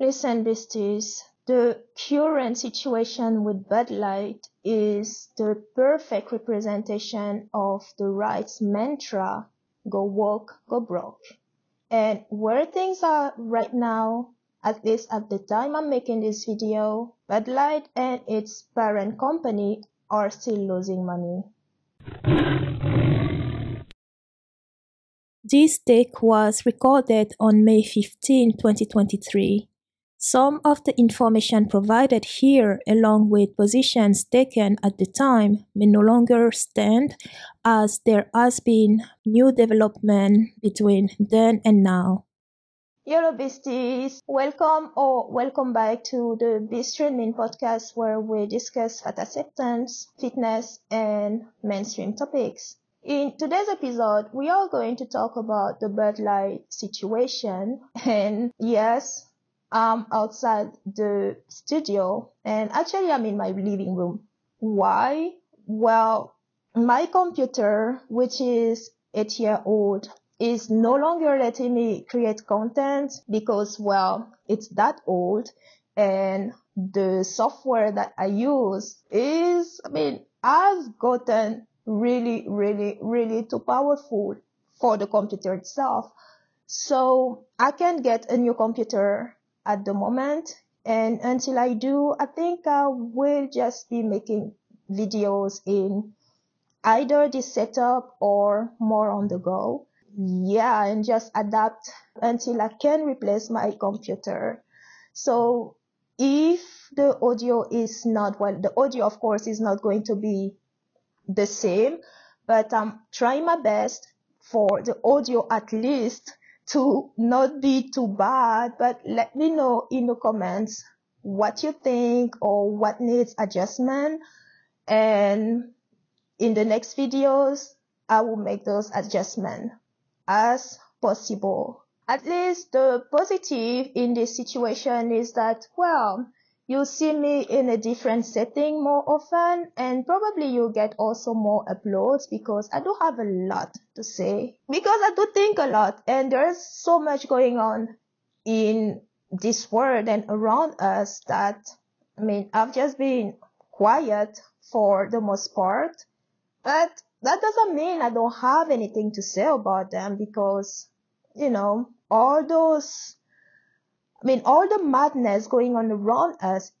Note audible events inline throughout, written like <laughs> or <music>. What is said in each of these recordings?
Listen, beasties, the current situation with Bud Light is the perfect representation of the right's mantra, go woke, go broke. And where things are right now, at least at the time I'm making this video, Bud Light and its parent company are still losing money. This take was recorded on May 15, 2023. Some of the information provided here, along with positions taken at the time, may no longer stand as there has been new development between then and now. Hello, beasties. Welcome or welcome back to the Training podcast where we discuss fat acceptance, fitness, and mainstream topics. In today's episode, we are going to talk about the Bud Light situation. And yes, I'm outside the studio and actually I'm in my living room. Why? Well, my computer, which is eight year old, is no longer letting me create content because, well, it's that old and the software that I use is, I mean, has gotten really, really, really too powerful for the computer itself. So I can't get a new computer at the moment. And until I do, I think I will just be making videos in either this setup or more on the go. Yeah, and just adapt until I can replace my computer. So if the audio is not, well, the audio of course is not going to be the same, but I'm trying my best for the audio at least to not be too bad, but let me know in the comments what you think or what needs adjustment. And in the next videos, I will make those adjustments as possible. At least the positive in this situation is that, well, you'll see me in a different setting more often and probably you'll get also more uploads because I do have a lot to say. Because I do think a lot and there's so much going on in this world and around us that I mean I've just been quiet for the most part. But that doesn't mean I don't have anything to say about them because you know all those I mean, all the madness going on around us,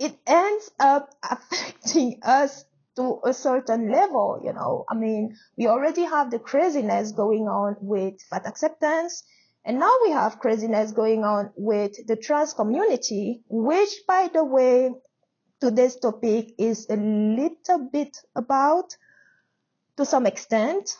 it ends up <laughs> affecting us to a certain level, you know. I mean, we already have the craziness going on with fat acceptance, and now we have craziness going on with the trans community, which, by the way, today's topic is a little bit about to some extent.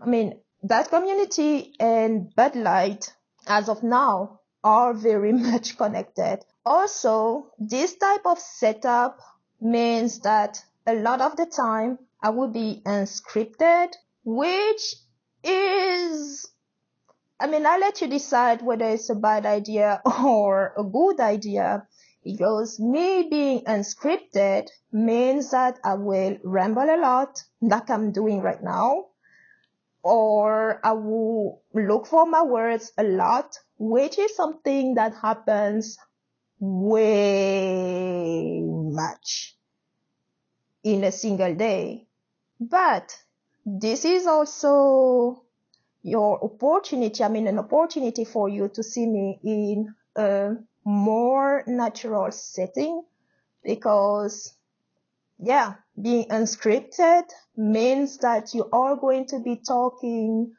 I mean, that community and Bud Light, as of now, are very <laughs> much connected. Also, this type of setup means that a lot of the time I will be unscripted, which is, I mean, I'll let you decide whether it's a bad idea <laughs> or a good idea because me being unscripted means that I will ramble a lot like I'm doing right now or I will look for my words a lot which is something that happens way much in a single day. But this is also your opportunity. I mean, an opportunity for you to see me in a more natural setting because yeah, being unscripted means that you are going to be talking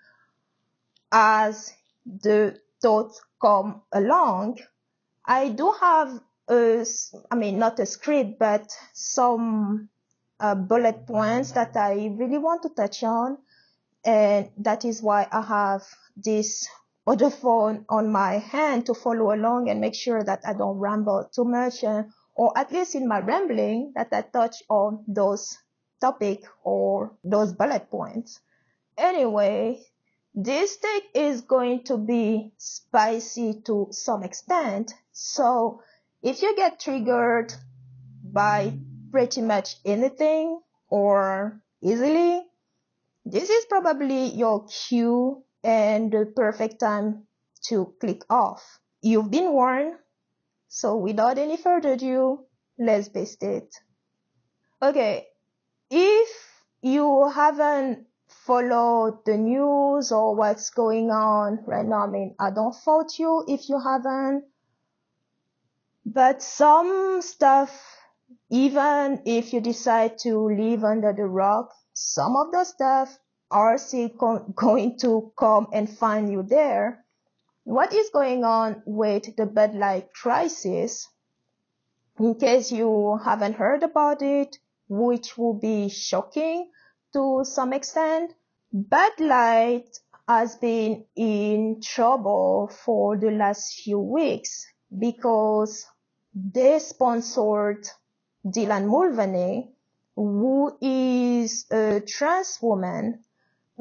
as the thoughts come along, I do have a, I mean, not a script, but some uh, bullet points that I really want to touch on. And that is why I have this other phone on my hand to follow along and make sure that I don't ramble too much, and, or at least in my rambling that I touch on those topic or those bullet points. Anyway, this steak is going to be spicy to some extent. So if you get triggered by pretty much anything or easily, this is probably your cue and the perfect time to click off. You've been warned. So without any further ado, let's paste it. Okay. If you haven't followed the news or what's going on right now, I mean, I don't fault you if you haven't, but some stuff, even if you decide to live under the rock, some of the stuff are still co- going to come and find you there. What is going on with the Bud Light crisis? In case you haven't heard about it, which will be shocking to some extent, Bud Light has been in trouble for the last few weeks because they sponsored Dylan Mulvaney, who is a trans woman.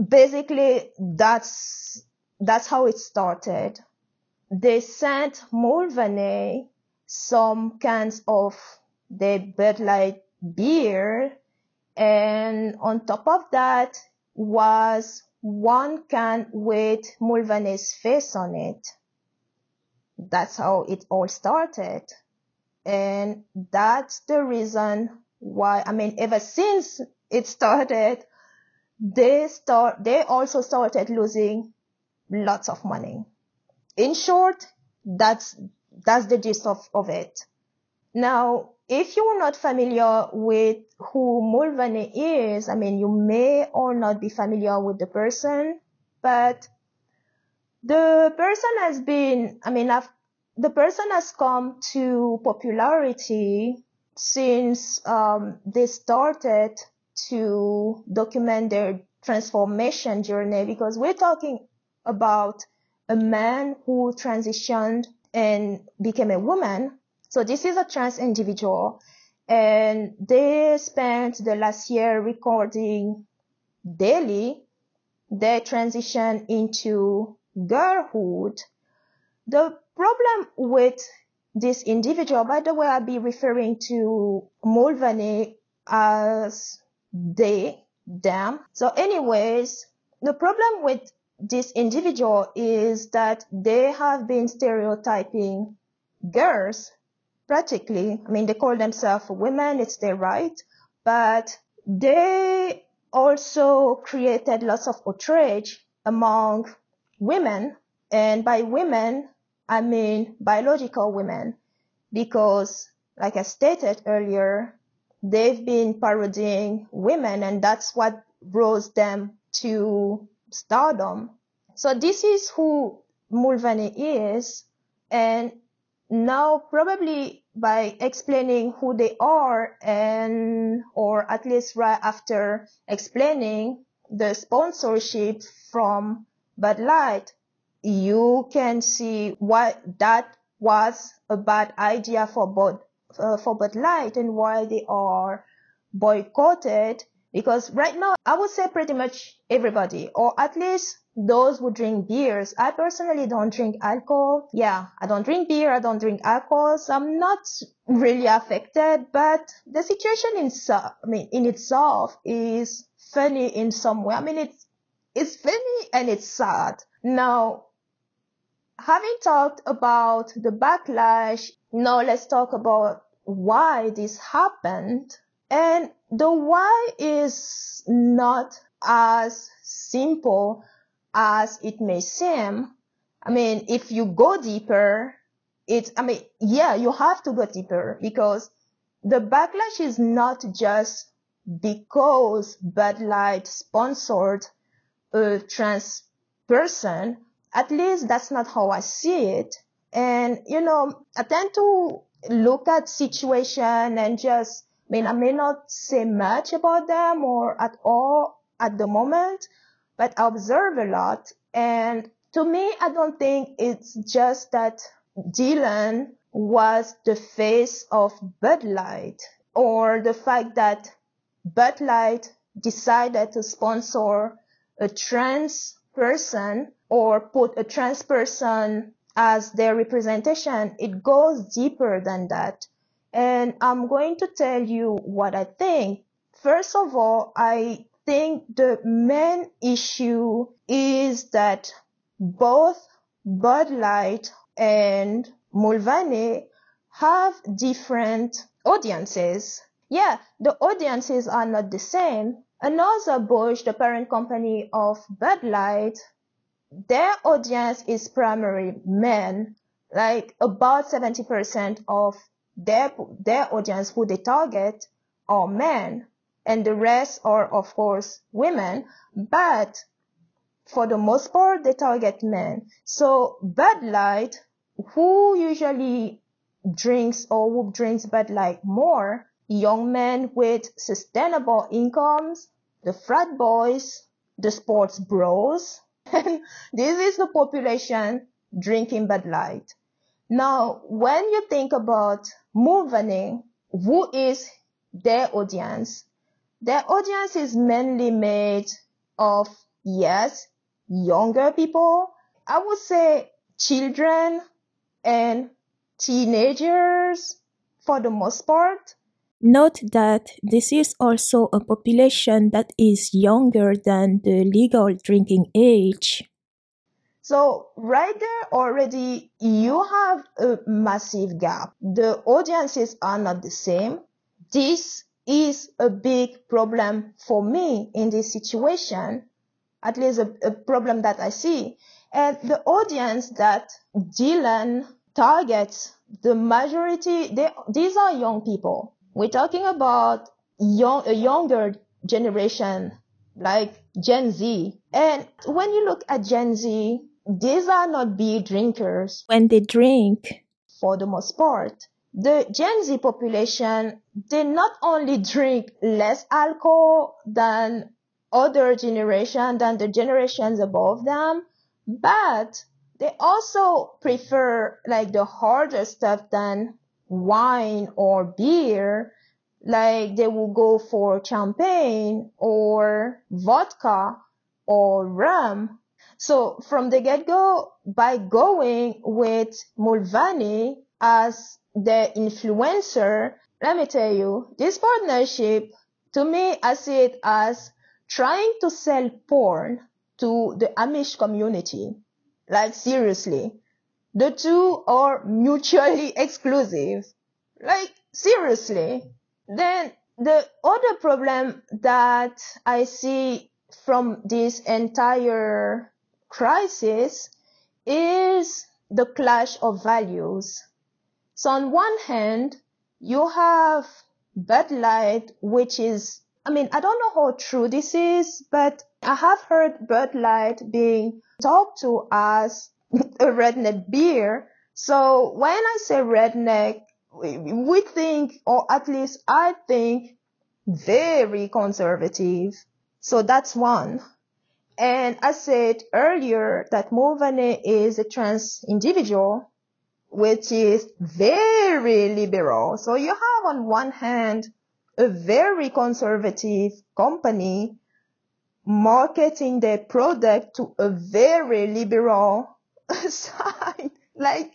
Basically, that's, that's how it started. They sent Mulvaney some cans of the Bud Light beer. And on top of that was one can with Mulvaney's face on it. That's how it all started. And that's the reason why, I mean, ever since it started, they start, they also started losing lots of money. In short, that's, that's the gist of, of it. Now, if you're not familiar with who Mulvaney is, I mean, you may or not be familiar with the person, but the person has been, I mean, I've, the person has come to popularity since um, they started to document their transformation journey because we're talking about a man who transitioned and became a woman so this is a trans individual and they spent the last year recording daily their transition into girlhood. The problem with this individual, by the way, I'll be referring to Mulvaney as they, them. So anyways, the problem with this individual is that they have been stereotyping girls practically, I mean, they call themselves women, it's their right, but they also created lots of outrage among women. And by women, I mean biological women, because like I stated earlier, they've been parodying women and that's what rose them to stardom. So this is who Mulvaney is. And now, probably by explaining who they are and, or at least right after explaining the sponsorship from Bud Light, you can see why that was a bad idea for Bud, uh, for Bud Light and why they are boycotted. Because right now, I would say pretty much everybody, or at least those who drink beers. I personally don't drink alcohol. Yeah, I don't drink beer. I don't drink alcohol. So I'm not really affected, but the situation in, so, I mean, in itself is funny in some way. I mean, it's, it's funny and it's sad. Now, having talked about the backlash, now let's talk about why this happened. And the why is not as simple as it may seem, I mean, if you go deeper, it's, I mean, yeah, you have to go deeper because the backlash is not just because Bud Light sponsored a trans person. At least that's not how I see it. And, you know, I tend to look at situation and just, I mean, I may not say much about them or at all at the moment, but I observe a lot. And to me, I don't think it's just that Dylan was the face of Bud Light or the fact that Bud Light decided to sponsor a trans person or put a trans person as their representation. It goes deeper than that. And I'm going to tell you what I think. First of all, I think the main issue is that both Bud Light and Mulvaney have different audiences. Yeah, the audiences are not the same. Anheuser-Busch, the parent company of Bud Light, their audience is primarily men, like about 70% of their, their audience who they target are men and the rest are of course women, but for the most part they target men. So Bud Light, who usually drinks or who drinks Bud Light more, young men with sustainable incomes, the frat boys, the sports bros, <laughs> this is the population drinking Bud Light. Now, when you think about Mulvaney, who is their audience? Their audience is mainly made of, yes, younger people. I would say children and teenagers for the most part. Note that this is also a population that is younger than the legal drinking age. So right there already you have a massive gap. The audiences are not the same. This is a big problem for me in this situation, at least a, a problem that I see. And the audience that Dylan targets, the majority, they, these are young people. We're talking about young, a younger generation like Gen Z. And when you look at Gen Z, these are not beer drinkers. When they drink, for the most part, the Gen Z population, they not only drink less alcohol than other generation, than the generations above them, but they also prefer like the harder stuff than wine or beer. Like they will go for champagne or vodka or rum so from the get-go, by going with Mulvaney as the influencer, let me tell you, this partnership, to me, I see it as trying to sell porn to the Amish community. Like seriously. The two are mutually <laughs> exclusive. Like seriously. Then the other problem that I see from this entire crisis is the clash of values. So on one hand, you have Bud Light, which is, I mean, I don't know how true this is, but I have heard Bud Light being talked to as <laughs> a redneck beer. So when I say redneck, we think, or at least I think, very conservative. So that's one. And I said earlier that Mulvaney is a trans individual, which is very liberal. So you have on one hand a very conservative company marketing their product to a very liberal <laughs> side. Like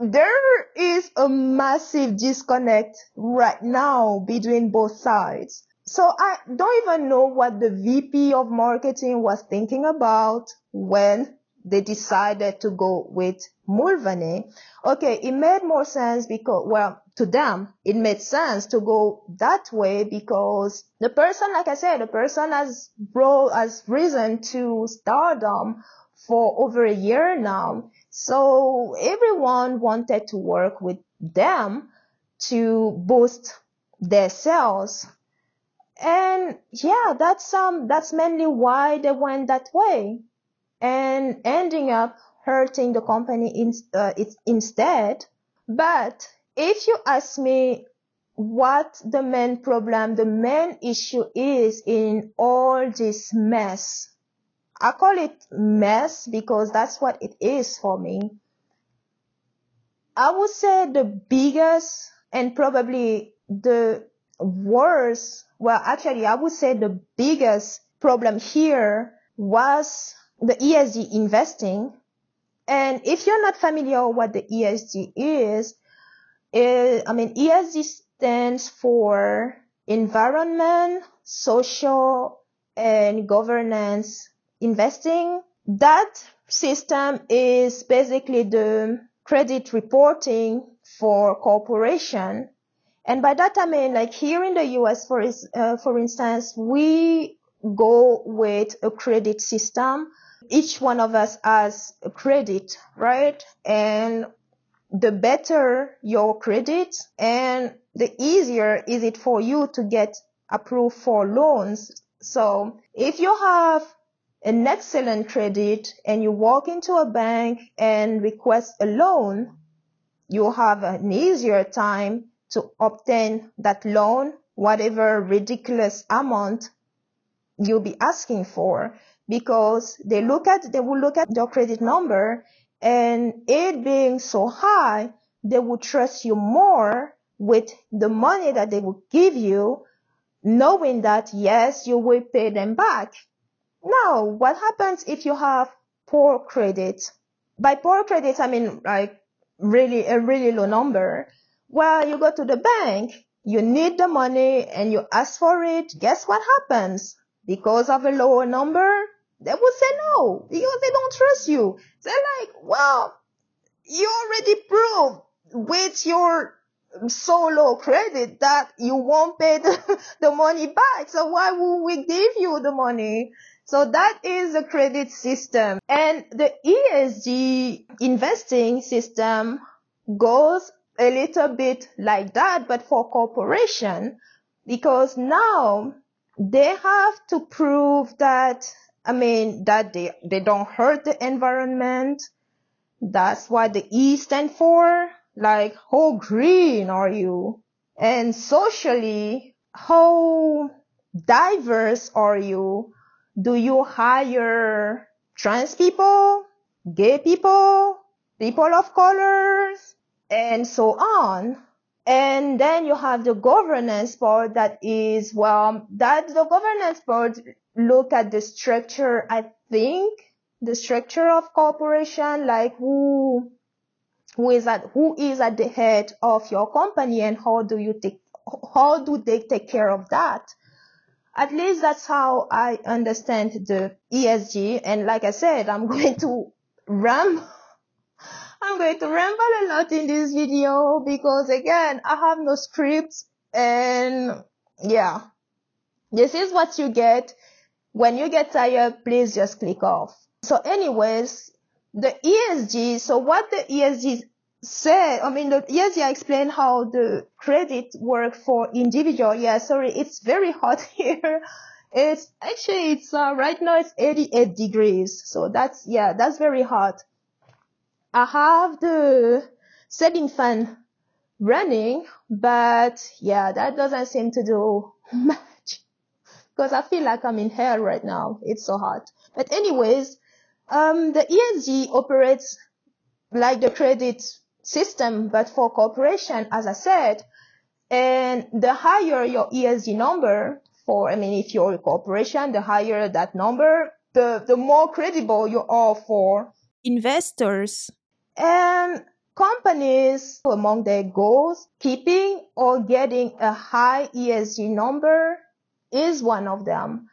there is a massive disconnect right now between both sides. So I don't even know what the VP of marketing was thinking about when they decided to go with Mulvaney. Okay, it made more sense because, well, to them, it made sense to go that way because the person, like I said, the person has brought, has risen to stardom for over a year now. So everyone wanted to work with them to boost their sales and yeah, that's um that's mainly why they went that way, and ending up hurting the company in, uh, instead. But if you ask me what the main problem, the main issue is in all this mess, I call it mess because that's what it is for me. I would say the biggest and probably the worst well, actually, I would say the biggest problem here was the ESG investing. And if you're not familiar what the ESG is, it, I mean, ESG stands for environment, social, and governance investing. That system is basically the credit reporting for corporation. And by that I mean like here in the US, for, uh, for instance, we go with a credit system. Each one of us has a credit, right? And the better your credit and the easier is it for you to get approved for loans. So if you have an excellent credit and you walk into a bank and request a loan, you have an easier time to obtain that loan, whatever ridiculous amount you'll be asking for because they look at, they will look at your credit number and it being so high, they will trust you more with the money that they will give you, knowing that yes, you will pay them back. Now, what happens if you have poor credit? By poor credit, I mean like really a really low number. Well, you go to the bank, you need the money and you ask for it. Guess what happens? Because of a lower number, they will say no because they don't trust you. They're like, well, you already proved with your solo credit that you won't pay the, <laughs> the money back. So why would we give you the money? So that is the credit system. And the ESG investing system goes a little bit like that, but for corporation, because now they have to prove that I mean, that they, they don't hurt the environment. That's what the E stand for. Like, how green are you? And socially, how diverse are you? Do you hire trans people, gay people, people of colors, and so on? And then you have the governance part that is, well, that the governance part look at the structure, I think the structure of corporation, like who, who is at, who is at the head of your company and how do you take, how do they take care of that? At least that's how I understand the ESG. And like I said, I'm <laughs> going to ram, I'm going to ramble a lot in this video because again, I have no script and yeah, this is what you get when you get tired, please just click off. So anyways, the ESG, so what the ESG said, I mean, the ESG explained how the credit work for individual. Yeah, sorry, it's very hot <laughs> here. It's actually, it's, uh, right now it's 88 degrees. So that's, yeah, that's very hot. I have the setting fan running, but yeah, that doesn't seem to do <laughs> because I feel like I'm in hell right now. It's so hot. But anyways, um, the ESG operates like the credit system, but for corporation, as I said. And the higher your ESG number for, I mean, if you're a corporation, the higher that number, the, the more credible you are for investors. And companies among their goals, keeping or getting a high ESG number is one of them.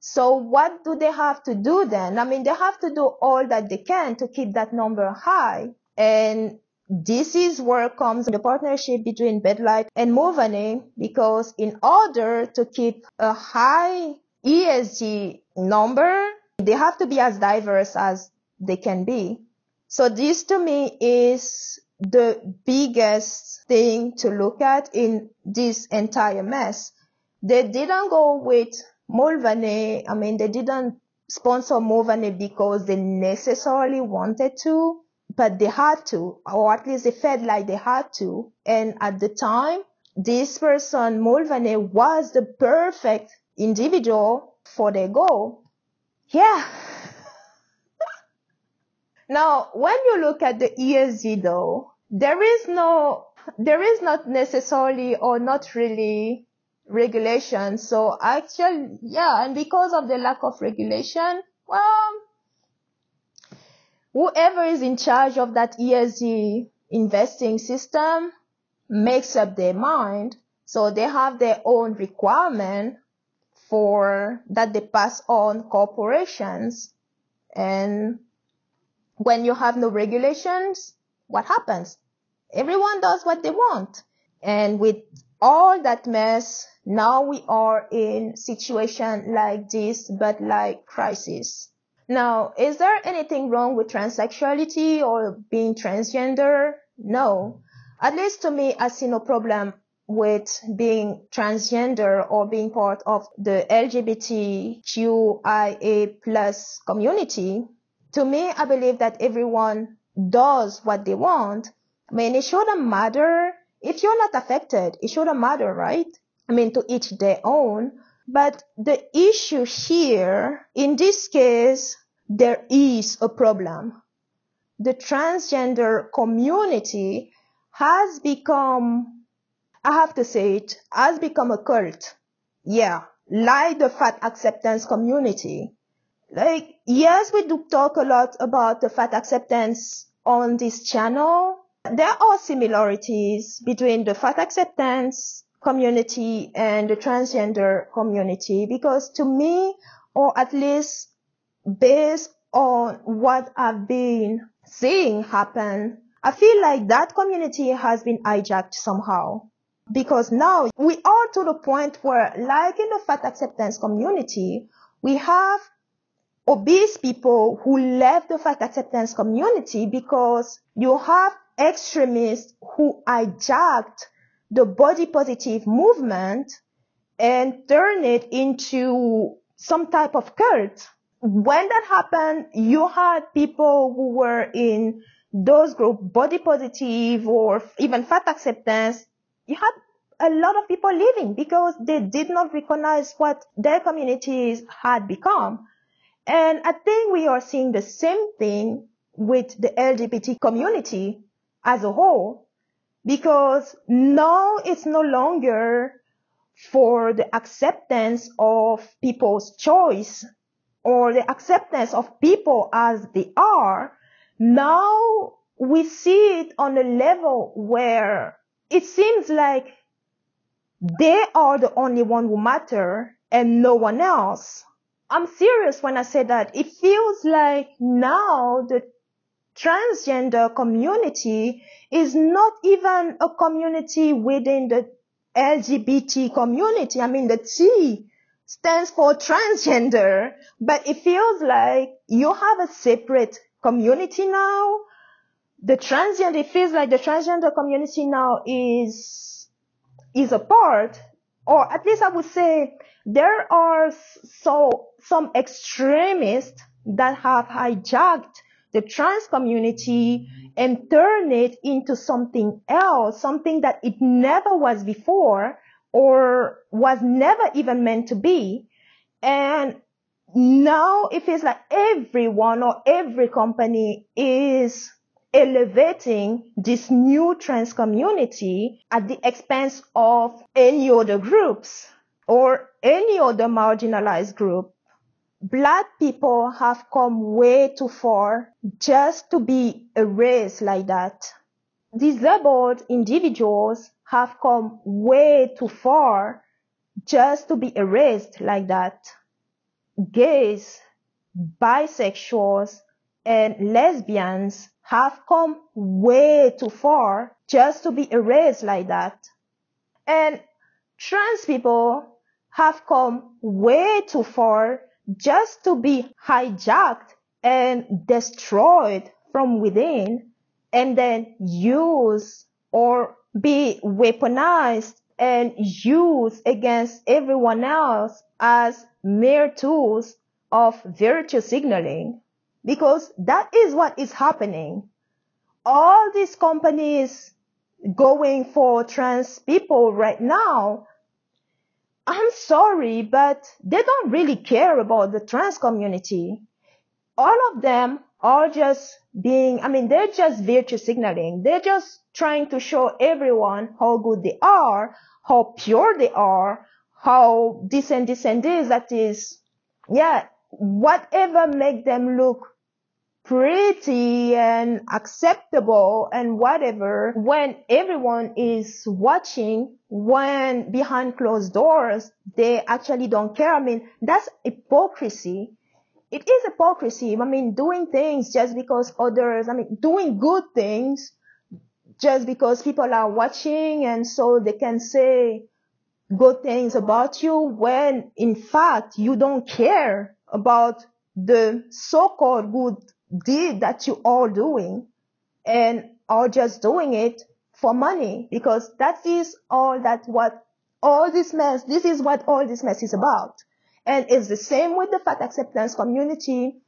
So what do they have to do then? I mean, they have to do all that they can to keep that number high. And this is where comes the partnership between Bud Light and Mulvaney because in order to keep a high ESG number, they have to be as diverse as they can be. So this to me is the biggest thing to look at in this entire mess they didn't go with Mulvaney. I mean, they didn't sponsor Mulvaney because they necessarily wanted to, but they had to, or at least they felt like they had to. And at the time, this person, Mulvaney, was the perfect individual for their goal. Yeah. <laughs> now, when you look at the ESG though, there is no, there is not necessarily or not really regulation. So actually, yeah, and because of the lack of regulation, well, whoever is in charge of that ESG investing system makes up their mind. So they have their own requirement for that they pass on corporations. And when you have no regulations, what happens? Everyone does what they want. And with all that mess, now we are in situation like this, but like crisis. Now, is there anything wrong with transsexuality or being transgender? No. At least to me, I see no problem with being transgender or being part of the LGBTQIA plus community. To me, I believe that everyone does what they want. I mean, it shouldn't matter if you're not affected. It shouldn't matter, right? I mean, to each their own. But the issue here, in this case, there is a problem. The transgender community has become, I have to say it, has become a cult. Yeah, like the fat acceptance community. Like, yes, we do talk a lot about the fat acceptance on this channel. There are similarities between the fat acceptance community and the transgender community because to me, or at least based on what I've been seeing happen, I feel like that community has been hijacked somehow. Because now we are to the point where, like in the fat acceptance community, we have obese people who left the fat acceptance community because you have extremists who hijacked the body positive movement and turn it into some type of cult. When that happened, you had people who were in those group, body positive or even fat acceptance. You had a lot of people leaving because they did not recognize what their communities had become. And I think we are seeing the same thing with the LGBT community as a whole because now it's no longer for the acceptance of people's choice or the acceptance of people as they are. Now we see it on a level where it seems like they are the only one who matter and no one else. I'm serious when I say that. It feels like now the transgender community is not even a community within the LGBT community. I mean, the T stands for transgender, but it feels like you have a separate community now. The transgender, it feels like the transgender community now is, is a part, or at least I would say there are so, some extremists that have hijacked the trans community and turn it into something else, something that it never was before or was never even meant to be. And now it feels like everyone or every company is elevating this new trans community at the expense of any other groups or any other marginalized group black people have come way too far just to be erased like that. Disabled individuals have come way too far just to be erased like that. Gays, bisexuals, and lesbians have come way too far just to be erased like that. And trans people have come way too far just to be hijacked and destroyed from within and then used or be weaponized and used against everyone else as mere tools of virtue signaling because that is what is happening. All these companies going for trans people right now I'm sorry, but they don't really care about the trans community. All of them are just being, I mean, they're just virtue signaling. They're just trying to show everyone how good they are, how pure they are, how this and this, that is, yeah, whatever make them look pretty and acceptable and whatever when everyone is watching when behind closed doors they actually don't care. I mean that's hypocrisy. It is hypocrisy. I mean doing things just because others i mean doing good things just because people are watching and so they can say good things about you when in fact you don't care about the so-called good deed that you are doing and are just doing it for money because that is all that what all this mess, this is what all this mess is about. And it's the same with the fat acceptance community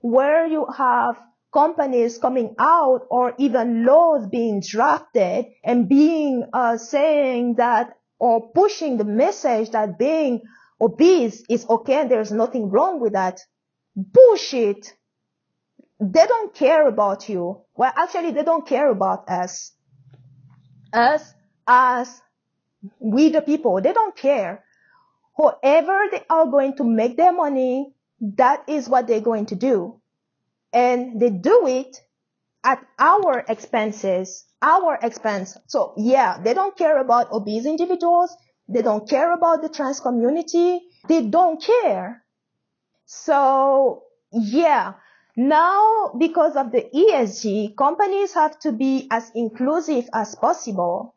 where you have companies coming out or even laws being drafted and being uh, saying that or pushing the message that being obese is okay and there's nothing wrong with that. Bullshit. They don't care about you. Well, actually, they don't care about us. Us as we the people, they don't care. However they are going to make their money, that is what they're going to do. And they do it at our expenses, our expense. So yeah, they don't care about obese individuals. They don't care about the trans community. They don't care. So yeah, now because of the ESG, companies have to be as inclusive as possible.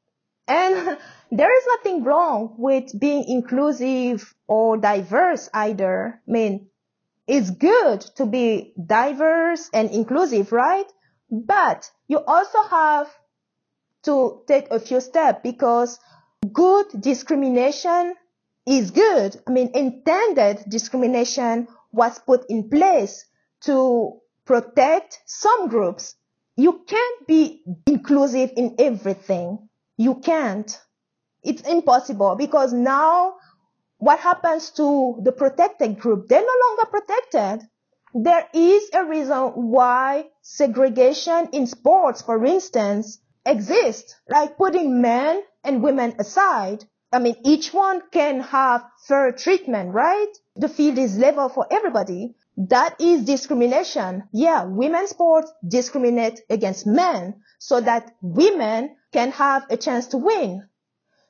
And <laughs> there is nothing wrong with being inclusive or diverse either. I mean, it's good to be diverse and inclusive, right? But you also have to take a few steps because good discrimination is good. I mean, intended discrimination was put in place to protect some groups. You can't be inclusive in everything. You can't. It's impossible because now what happens to the protected group? They're no longer protected. There is a reason why segregation in sports, for instance, exists, like putting men and women aside. I mean, each one can have fair treatment, right? The field is level for everybody. That is discrimination. Yeah, women's sports discriminate against men so that women can have a chance to win.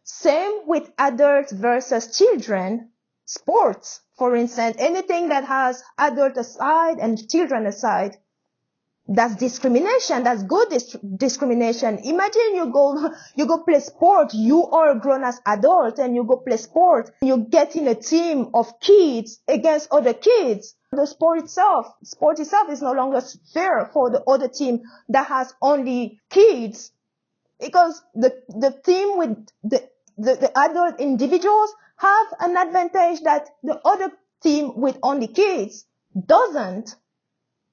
Same with adults versus children sports. For instance, anything that has adult aside and children aside, that's discrimination. That's good dis- discrimination. Imagine you go, <laughs> you go play sport. You are a grown as adult and you go play sport. You get in a team of kids against other kids. The sport itself, sport itself is no longer fair for the other team that has only kids because the, the team with the the, the adult individuals have an advantage that the other team with only kids doesn't.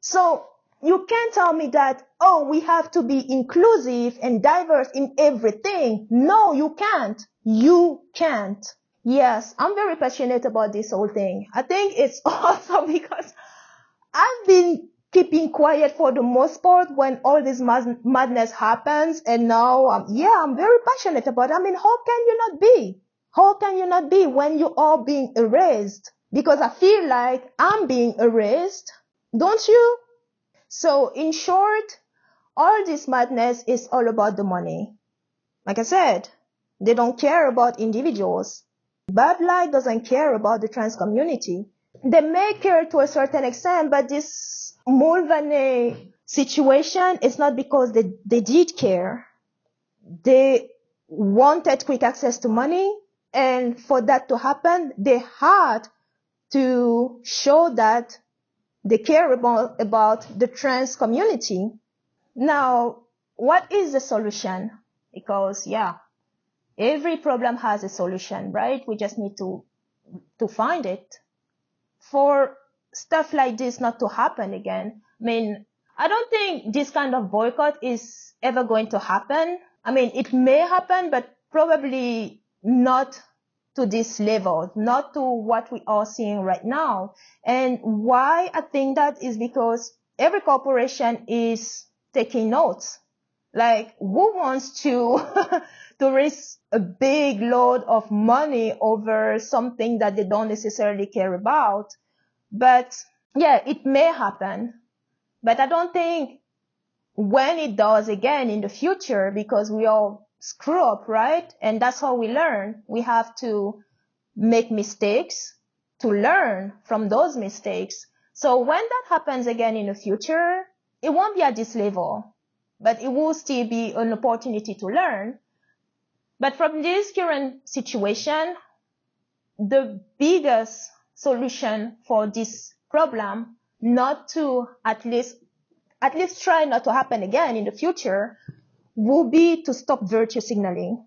So you can't tell me that, oh, we have to be inclusive and diverse in everything. No, you can't. You can't. Yes, I'm very passionate about this whole thing. I think it's <laughs> awesome because I've been keeping quiet for the most part when all this mad- madness happens. And now, um, yeah, I'm very passionate about it. I mean, how can you not be? How can you not be when you are being erased? Because I feel like I'm being erased. Don't you? So in short, all this madness is all about the money. Like I said, they don't care about individuals. Bud Light doesn't care about the trans community. They may care to a certain extent, but this Mulvaney situation is not because they, they did care. They wanted quick access to money. And for that to happen, they had to show that they care about, about the trans community. Now, what is the solution? Because yeah, every problem has a solution, right? We just need to, to find it. For stuff like this not to happen again. I mean, I don't think this kind of boycott is ever going to happen. I mean, it may happen, but probably not to this level, not to what we are seeing right now. And why I think that is because every corporation is taking notes. Like who wants to, <laughs> to raise a big load of money over something that they don't necessarily care about? But yeah, it may happen. But I don't think when it does again in the future, because we all screw up, right? And that's how we learn. We have to make mistakes to learn from those mistakes. So when that happens again in the future, it won't be at this level. But it will still be an opportunity to learn. But from this current situation, the biggest solution for this problem, not to at least, at least try not to happen again in the future, will be to stop virtue signaling.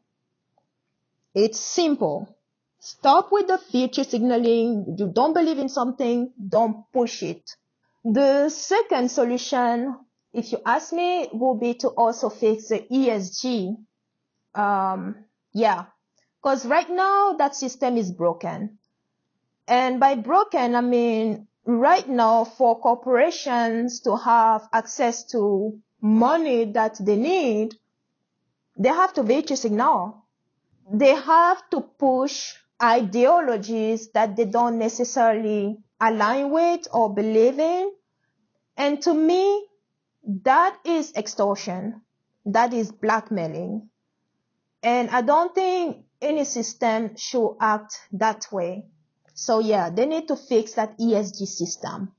It's simple. Stop with the virtue signaling. You don't believe in something, don't push it. The second solution, if you ask me, will be to also fix the ESG. Um, yeah, because right now that system is broken. And by broken, I mean right now for corporations to have access to money that they need, they have to virtue signal. They have to push ideologies that they don't necessarily align with or believe in. And to me, that is extortion. That is blackmailing. And I don't think any system should act that way. So yeah, they need to fix that ESG system.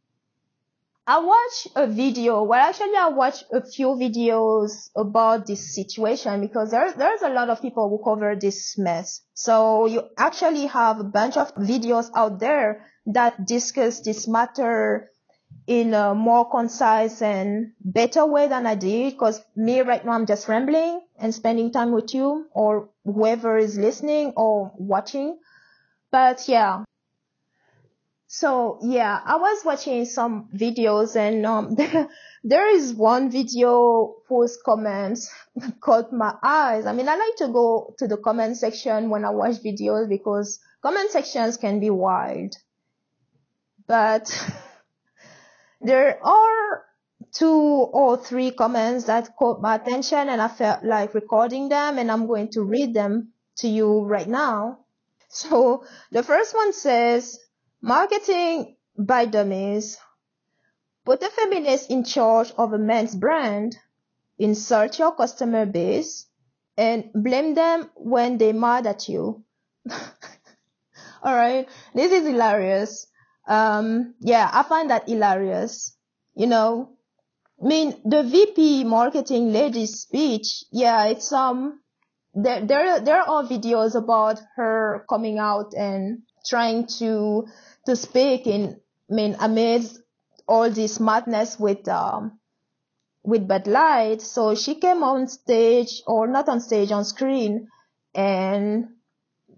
I watched a video, well actually I watched a few videos about this situation because there's, there's a lot of people who cover this mess. So you actually have a bunch of videos out there that discuss this matter in a more concise and better way than I did because me right now I'm just rambling and spending time with you or whoever is listening or watching. But yeah, so yeah, I was watching some videos and um, <laughs> there is one video whose comments <laughs> caught my eyes. I mean, I like to go to the comment section when I watch videos because comment sections can be wild. But <laughs> there are two or three comments that caught my attention and I felt like recording them and I'm going to read them to you right now. So the first one says, Marketing by dummies. Put a feminist in charge of a men's brand, insult your customer base, and blame them when they mad at you. <laughs> Alright, this is hilarious. Um, yeah, I find that hilarious. You know, I mean, the VP marketing lady's speech, yeah, it's, um, there, there, there are videos about her coming out and trying to to speak in, I mean, amidst all this madness with, um, with Bud Light. So she came on stage or not on stage, on screen and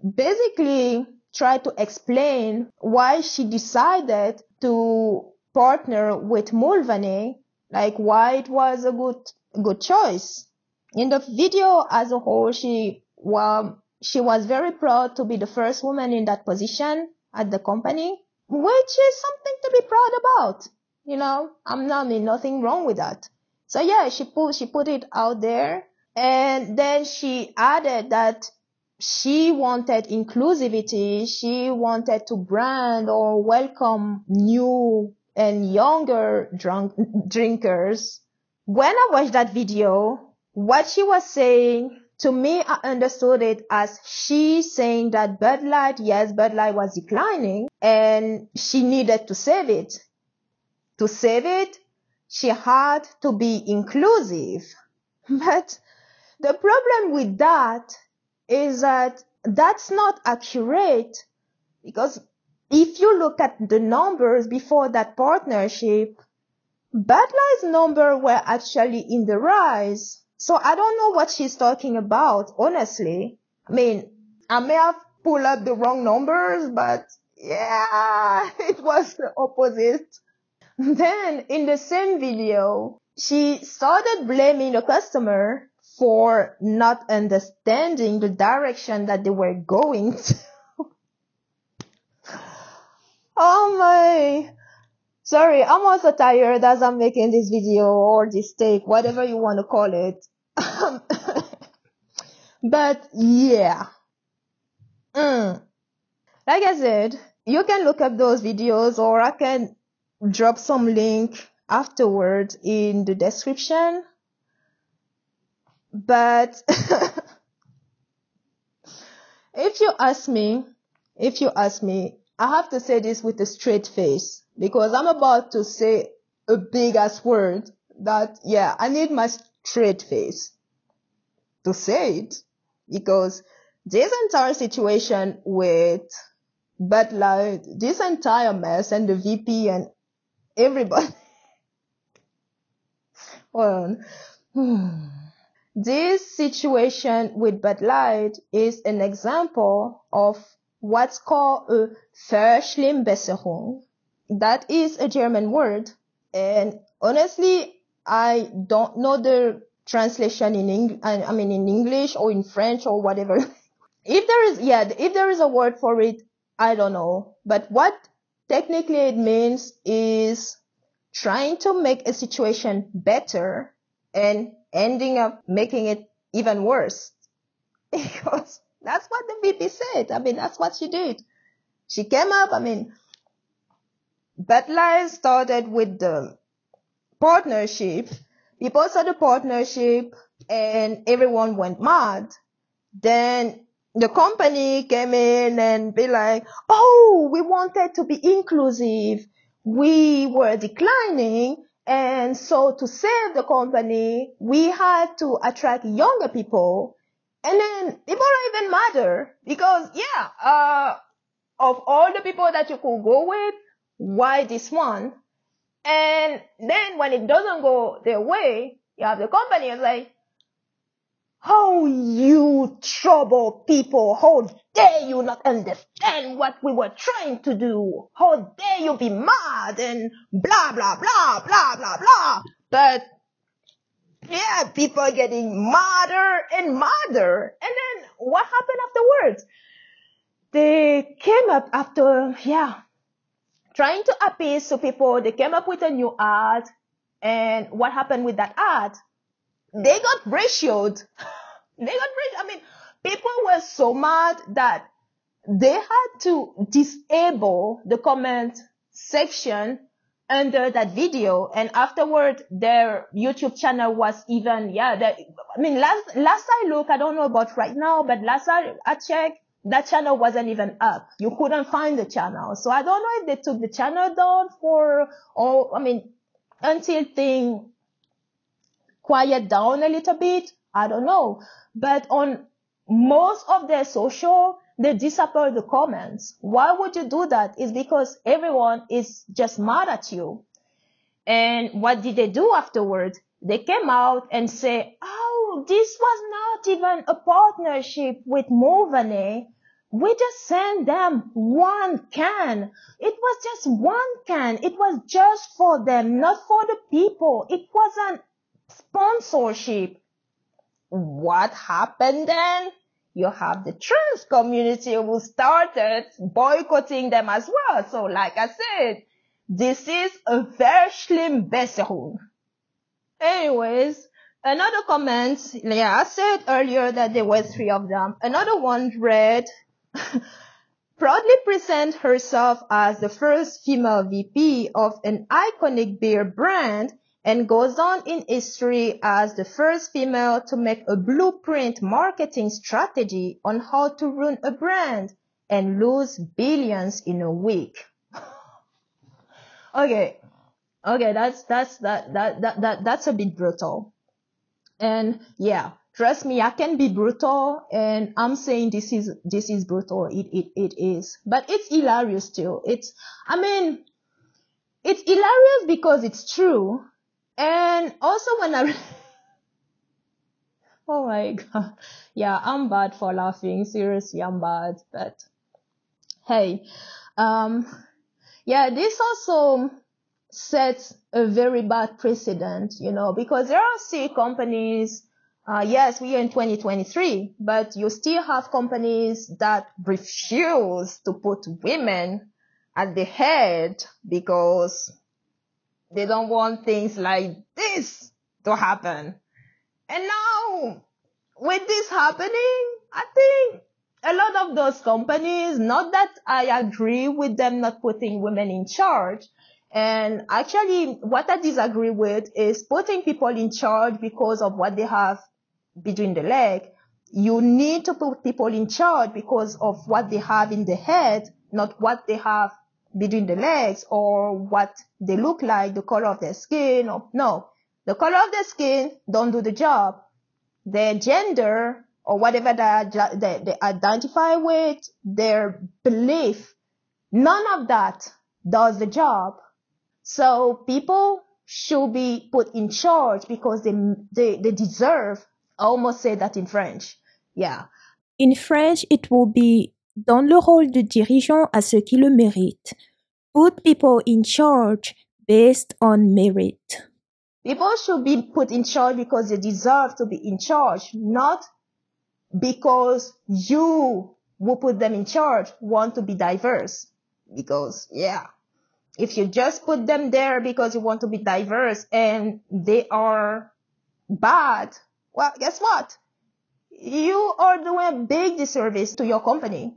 basically tried to explain why she decided to partner with Mulvaney, like why it was a good, good choice. In the video as a whole, she, well, she was very proud to be the first woman in that position at the company, which is something to be proud about. You know, I'm not I mean nothing wrong with that. So yeah, she put she put it out there and then she added that she wanted inclusivity, she wanted to brand or welcome new and younger drunk drinkers. When I watched that video, what she was saying to me, I understood it as she saying that Bud Light, yes, Bud Light was declining and she needed to save it. To save it, she had to be inclusive. <laughs> But the problem with that is that that's not accurate because if you look at the numbers before that partnership, Light's number were actually in the rise. So I don't know what she's talking about, honestly. I mean, I may have pulled up the wrong numbers, but yeah, <laughs> it was the opposite. Then in the same video, she started blaming the customer for not understanding the direction that they were going <laughs> to. oh my. Sorry, I'm also tired as I'm making this video or this take, whatever you want to call it. <laughs> but yeah. Mm. Like I said, you can look up those videos or I can drop some link afterwards in the description. But <laughs> if you ask me, if you ask me, I have to say this with a straight face because I'm about to say a big ass word that, yeah, I need my straight face to say it because this entire situation with Bud Light, this entire mess and the VP and everybody. <laughs> well, <sighs> this situation with Bud Light is an example of what's called a Verschlimmbesserung. That is a German word. And honestly, I don't know the translation in English, I mean in English or in French or whatever. <laughs> if there is, yeah, if there is a word for it, I don't know. But what technically it means is trying to make a situation better and ending up making it even worse. <laughs> Because that's what the VP said. I mean, that's what she did. She came up, I mean, Light started with the partnership. People saw the partnership and everyone went mad. Then the company came in and be like, oh, we wanted to be inclusive. We were declining. And so to save the company, we had to attract younger people. And then people don't even matter because yeah, uh, of all the people that you could go with, why this one? And then when it doesn't go their way, you have the company is like, how you trouble people, how dare you not understand what we were trying to do? How dare you be mad and blah, blah, blah, blah, blah, blah. But yeah, people are getting madder and madder. And then what happened afterwards? They came up after, yeah, trying to appease to people. They came up with a new ad. And what happened with that ad? They got ratioed. <laughs> they got ratioed. I mean, people were so mad that they had to disable the comment section under that video and afterward their YouTube channel was even yeah that I mean last last I look I don't know about right now but last I, I checked that channel wasn't even up you couldn't find the channel so I don't know if they took the channel down for or I mean until thing quiet down a little bit I don't know but on most of their social they disappear the comments. Why would you do that? It's because everyone is just mad at you. And what did they do afterward? They came out and say, oh, this was not even a partnership with Mulvaney. We just sent them one can. It was just one can. It was just for them, not for the people. It wasn't sponsorship. What happened then? you have the trans community who started boycotting them as well. So like I said, this is a Verschlimmbesserung. Anyways, another comment, yeah, I said earlier that there were three of them. Another one read, <laughs> proudly present herself as the first female VP of an iconic beer brand and goes on in history as the first female to make a blueprint marketing strategy on how to run a brand and lose billions in a week. <laughs> okay. Okay, that's that's that, that that that that's a bit brutal. And yeah, trust me, I can be brutal and I'm saying this is this is brutal. It it it is. But it's hilarious too. It's I mean it's hilarious because it's true and also when I, <laughs> oh my god, yeah, I'm bad for laughing. Seriously, I'm bad. But hey, um, yeah, this also sets a very bad precedent, you know, because there are still companies. Uh, yes, we are in 2023, but you still have companies that refuse to put women at the head because they don't want things like this to happen. And now, with this happening, I think a lot of those companies, not that I agree with them not putting women in charge. And actually, what I disagree with is putting people in charge because of what they have between the leg. You need to put people in charge because of what they have in the head, not what they have between the legs or what they look like, the color of their skin or no. The color of their skin don't do the job. Their gender or whatever they, they, they identify with, their belief, none of that does the job. So people should be put in charge because they, they, they deserve, I almost say that in French. Yeah. In French, it will be dans le rôle de dirigeant à ceux qui le méritent. Put people in charge based on merit. People should be put in charge because they deserve to be in charge, not because you who put them in charge want to be diverse. Because, yeah, if you just put them there because you want to be diverse and they are bad, well, guess what? You are doing a big disservice to your company.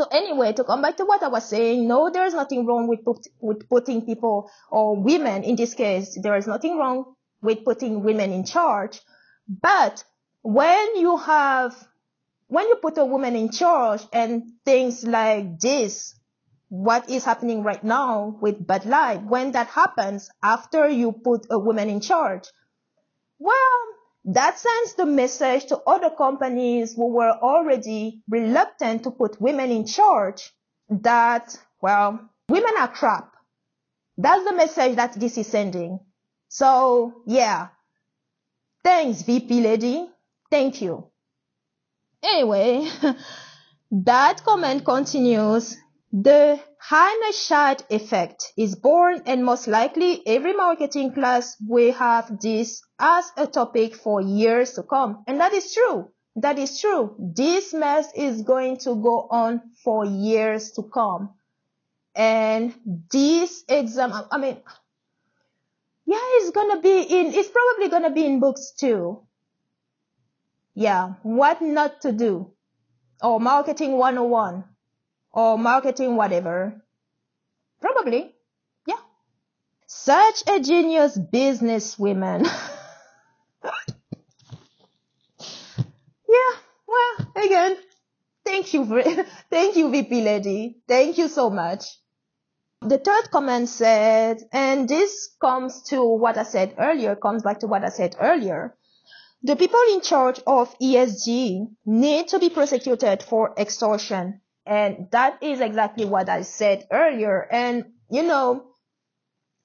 So anyway, to come back to what I was saying, no, there is nothing wrong with, put, with putting people or women in this case. There is nothing wrong with putting women in charge. But when you have, when you put a woman in charge and things like this, what is happening right now with Bud Light, when that happens after you put a woman in charge, well, that sends the message to other companies who were already reluctant to put women in charge that, well, women are crap. That's the message that this is sending. So, yeah. Thanks, VP lady. Thank you. Anyway, <laughs> that comment continues. The Heinerscheid effect is born and most likely every marketing class will have this as a topic for years to come. And that is true. That is true. This mess is going to go on for years to come. And this exam, I mean, yeah, it's gonna be in, it's probably gonna be in books too. Yeah, what not to do. Or marketing 101 or marketing whatever. Probably. Yeah. Such a genius businesswoman. <laughs> yeah, well, again, thank you, For, <laughs> thank you, VP lady. Thank you so much. The third comment said, and this comes to what I said earlier, comes back to what I said earlier. The people in charge of ESG need to be prosecuted for extortion. And that is exactly what I said earlier. And, you know,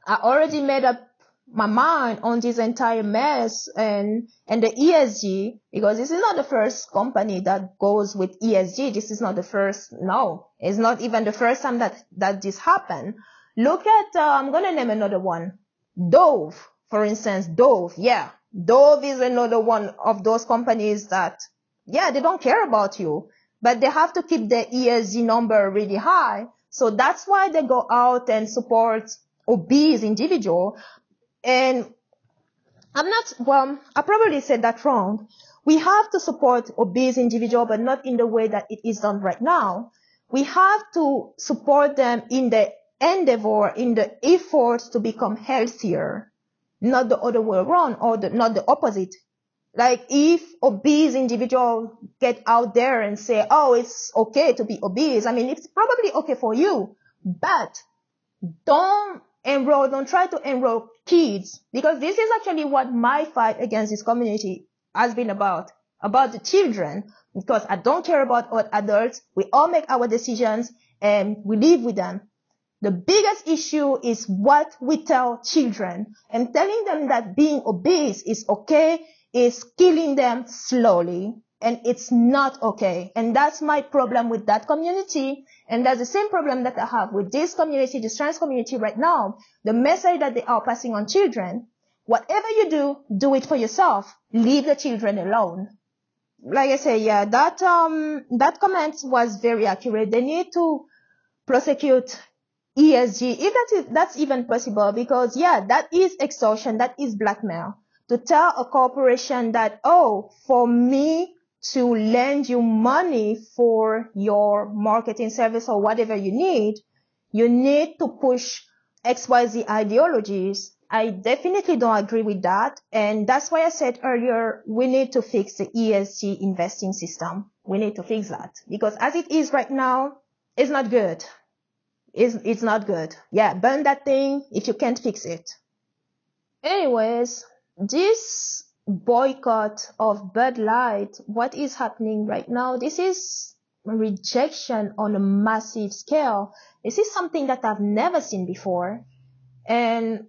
I already made up my mind on this entire mess and, and the ESG, because this is not the first company that goes with ESG. This is not the first, no, it's not even the first time that, that this happened. Look at, uh, I'm going to name another one. Dove, for instance, Dove. Yeah. Dove is another one of those companies that, yeah, they don't care about you, but they have to keep the ESG number really high. So that's why they go out and support obese individual. And I'm not, well, I probably said that wrong. We have to support obese individual, but not in the way that it is done right now. We have to support them in the endeavor, in the effort to become healthier, not the other way around or the, not the opposite. Like if obese individual get out there and say, oh, it's okay to be obese. I mean, it's probably okay for you, but don't enroll, don't try to enroll kids because this is actually what my fight against this community has been about, about the children because I don't care about what adults. We all make our decisions and we live with them. The biggest issue is what we tell children and telling them that being obese is okay is killing them slowly and it's not okay. And that's my problem with that community. And that's the same problem that I have with this community, this trans community right now. The message that they are passing on children, whatever you do, do it for yourself. Leave the children alone. Like I say, yeah, that, um, that comment was very accurate. They need to prosecute ESG, if that is, that's even possible, because yeah, that is extortion, that is blackmail. To tell a corporation that, oh, for me to lend you money for your marketing service or whatever you need, you need to push XYZ ideologies. I definitely don't agree with that. And that's why I said earlier, we need to fix the ESG investing system. We need to fix that because as it is right now, it's not good. It's, it's not good. Yeah, burn that thing if you can't fix it. Anyways, this boycott of Bud Light, what is happening right now, this is rejection on a massive scale. This is something that I've never seen before. And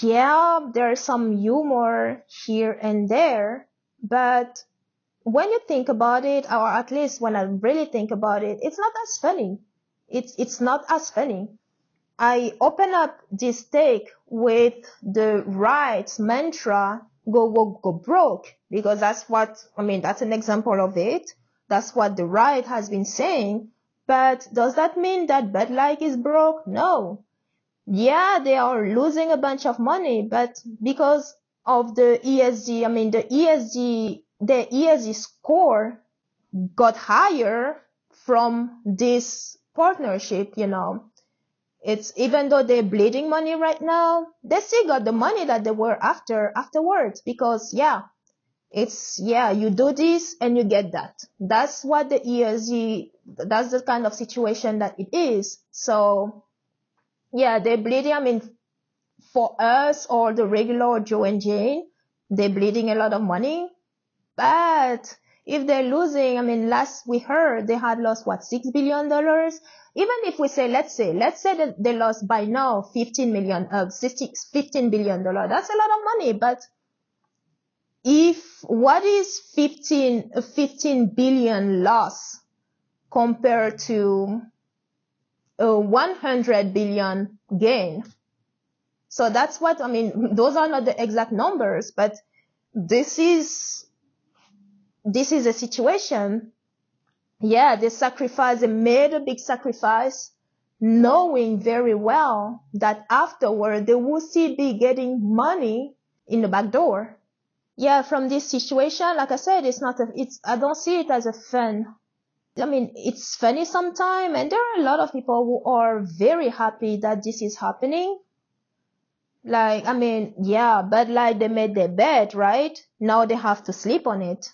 yeah, there's some humor here and there, but when you think about it, or at least when I really think about it, it's not as funny. It's, it's not as funny. I open up this take with the right mantra, go, go, go broke, because that's what, I mean, that's an example of it. That's what the right has been saying. But does that mean that Bud Light is broke? No. Yeah, they are losing a bunch of money, but because of the ESG, I mean, the ESG the ESG score got higher from this partnership, you know. It's even though they're bleeding money right now, they still got the money that they were after afterwards because yeah, it's yeah, you do this and you get that. That's what the ESG that's the kind of situation that it is. So yeah, they're bleeding. I mean, for us or the regular Joe and Jane, they're bleeding a lot of money but if they're losing, I mean, last we heard they had lost what, $6 billion? Even if we say, let's say, let's say that they lost by now 15 million, uh, 15 billion dollar. That's a lot of money. But if what is 15, 15 billion loss compared to a 100 billion gain? So that's what, I mean, those are not the exact numbers, but this is this is a situation. Yeah, they sacrificed, they made a big sacrifice, knowing very well that afterward they will still be getting money in the back door. Yeah, from this situation, like I said, it's not a, it's, I don't see it as a fun. I mean, it's funny sometimes, and there are a lot of people who are very happy that this is happening. Like, I mean, yeah, but like they made their bed, right? Now they have to sleep on it.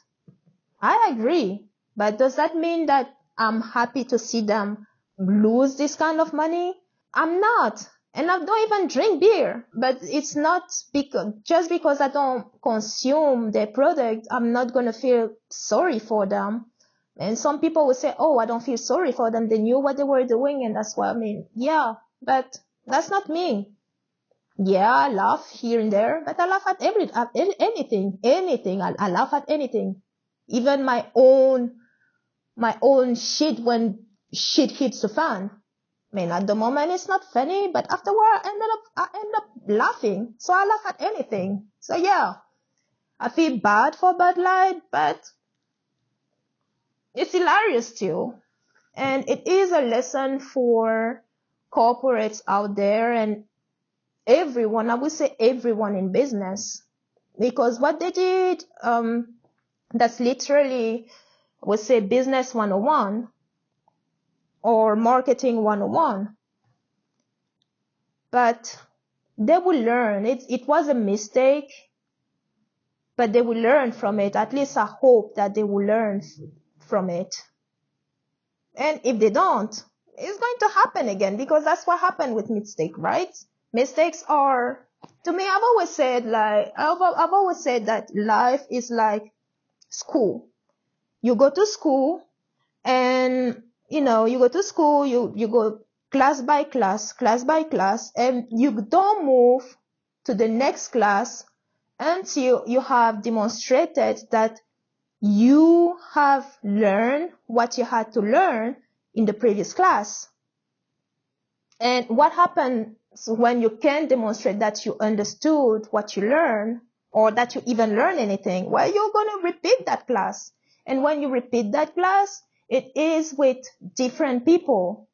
I agree. But does that mean that I'm happy to see them lose this kind of money? I'm not. And I don't even drink beer, but it's not because, just because I don't consume their product, I'm not going to feel sorry for them. And some people will say, Oh, I don't feel sorry for them. They knew what they were doing. And that's what I mean. Yeah, but that's not me. Yeah, I laugh here and there, but I laugh at every, at anything, anything. I, I laugh at anything even my own my own shit when shit hits the fan. I mean, at the moment it's not funny, but afterward I ended up I end up laughing. So I laugh at anything. So yeah, I feel bad for Bud Light, but it's hilarious too, and it is a lesson for corporates out there and everyone. I would say everyone in business, because what they did, um, that's literally, we say business 101 or marketing 101. But they will learn. It, it was a mistake, but they will learn from it. At least I hope that they will learn from it. And if they don't, it's going to happen again because that's what happened with mistake, right? Mistakes are, to me, I've always said like, I've, I've always said that life is like school. You go to school and, you know, you go to school, you, you go class by class, class by class, and you don't move to the next class until you have demonstrated that you have learned what you had to learn in the previous class. And what happens when you can demonstrate that you understood what you learned or that you even learn anything, well, you're going to repeat that class. And when you repeat that class, it is with different people,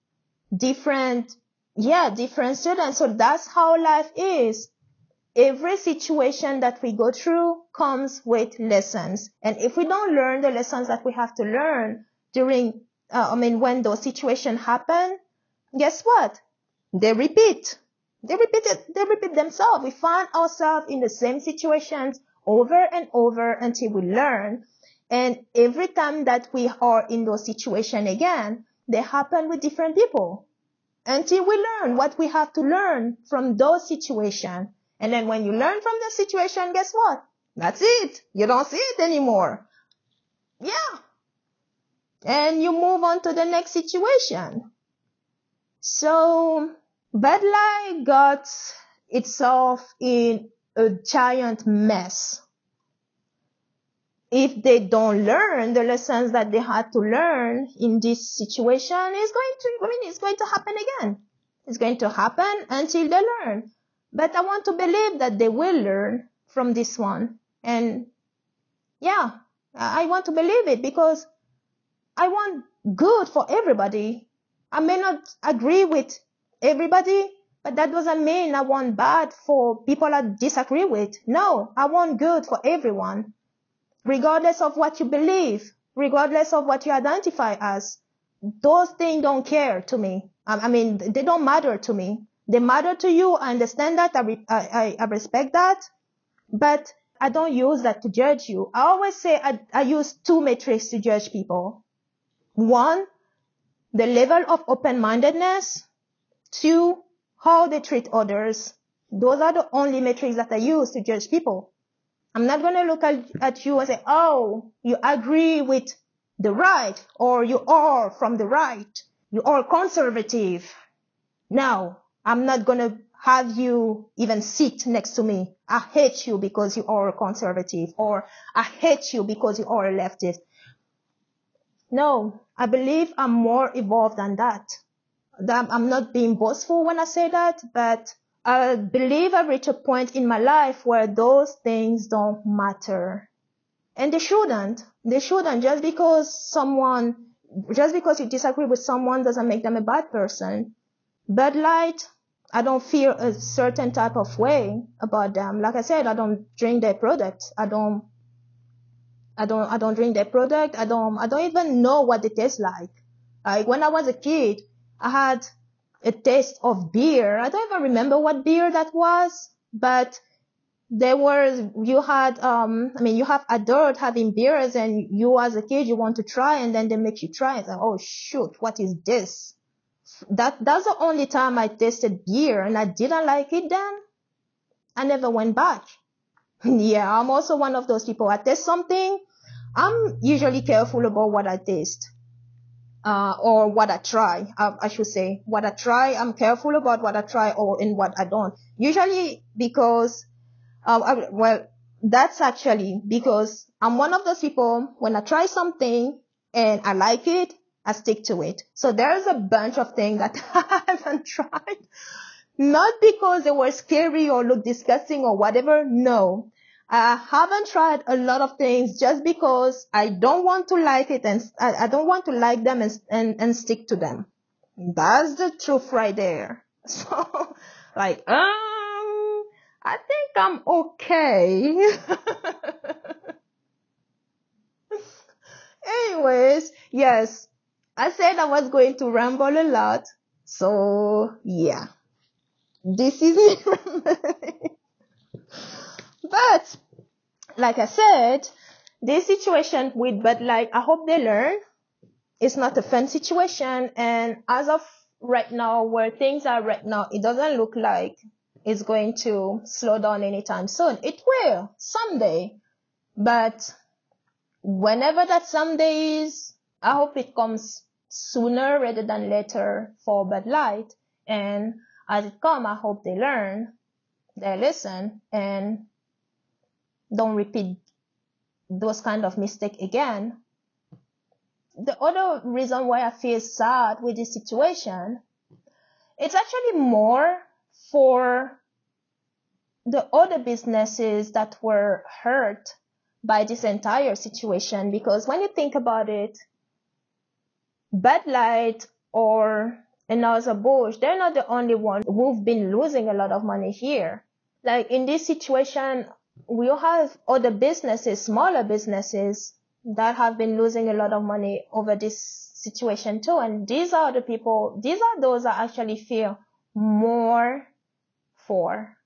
different, yeah, different students. So that's how life is. Every situation that we go through comes with lessons. And if we don't learn the lessons that we have to learn during, uh, I mean, when those situations happen, guess what? They repeat. They repeat it, they repeat themselves. We find ourselves in the same situations over and over until we learn. And every time that we are in those situations again, they happen with different people until we learn what we have to learn from those situations. And then when you learn from the situation, guess what? That's it. You don't see it anymore. Yeah. And you move on to the next situation. So Bud Light got itself in a giant mess. If they don't learn the lessons that they had to learn in this situation, it's going to, I mean, it's going to happen again. It's going to happen until they learn. But I want to believe that they will learn from this one. And yeah, I want to believe it because I want good for everybody. I may not agree with everybody, but that doesn't mean I want bad for people I disagree with. No, I want good for everyone, regardless of what you believe, regardless of what you identify as. Those things don't care to me. I, mean, they don't matter to me. They matter to you. I understand that. I, I, I respect that. But I don't use that to judge you. I always say I, I use two metrics to judge people. One, the level of open-mindedness. Two, how they treat others. Those are the only metrics that I use to judge people. I'm not going to look at, at you and say, oh, you agree with the right or you are from the right. You are conservative. No, I'm not going to have you even sit next to me. I hate you because you are a conservative or I hate you because you are a leftist. No, I believe I'm more evolved than that. I'm not being boastful when I say that, but I believe I've reached a point in my life where those things don't matter. And they shouldn't. They shouldn't just because someone, just because you disagree with someone doesn't make them a bad person. Bud Light, I don't feel a certain type of way about them. Like I said, I don't drink their product. I don't, I don't, I don't drink their product. I don't, I don't even know what they taste like. Like when I was a kid, I had a taste of beer. I don't even remember what beer that was, but there were, you had, um, I mean, you have adult having beers and you as a kid, you want to try and then they make you try it. Like, oh shoot, what is this? that that's the only time I tasted beer and I didn't like it then. I never went back. <laughs> yeah, I'm also one of those people. I taste something. I'm usually careful about what I taste. Uh, or what I try, uh, I should say. What I try, I'm careful about what I try or in what I don't. Usually because, uh, I, well, that's actually because I'm one of those people, when I try something and I like it, I stick to it. So there's a bunch of things that <laughs> I haven't tried. Not because they were scary or look disgusting or whatever. No. I haven't tried a lot of things just because I don't want to like it and I, don't want to like them and, and, and stick to them. That's the truth right there. <laughs> So, like, um, I think I'm okay. <laughs> Anyways, yes, I said I was going to ramble a lot. So yeah, this is <laughs> me. but like I said, this situation with Bud Light, I hope they learn. It's not a fun situation. And as of right now, where things are right now, it doesn't look like it's going to slow down anytime soon. It will someday. But whenever that someday is, I hope it comes sooner rather than later for Bud Light. And as it comes, I hope they learn, they listen, and don't repeat those kind of mistake again. The other reason why I feel sad with this situation, it's actually more for the other businesses that were hurt by this entire situation because when you think about it, Bud Light or Anheuser-Busch, they're not the only one who've been losing a lot of money here. Like in this situation, we have other businesses, smaller businesses that have been losing a lot of money over this situation too. And these are the people, these are those I actually feel more for.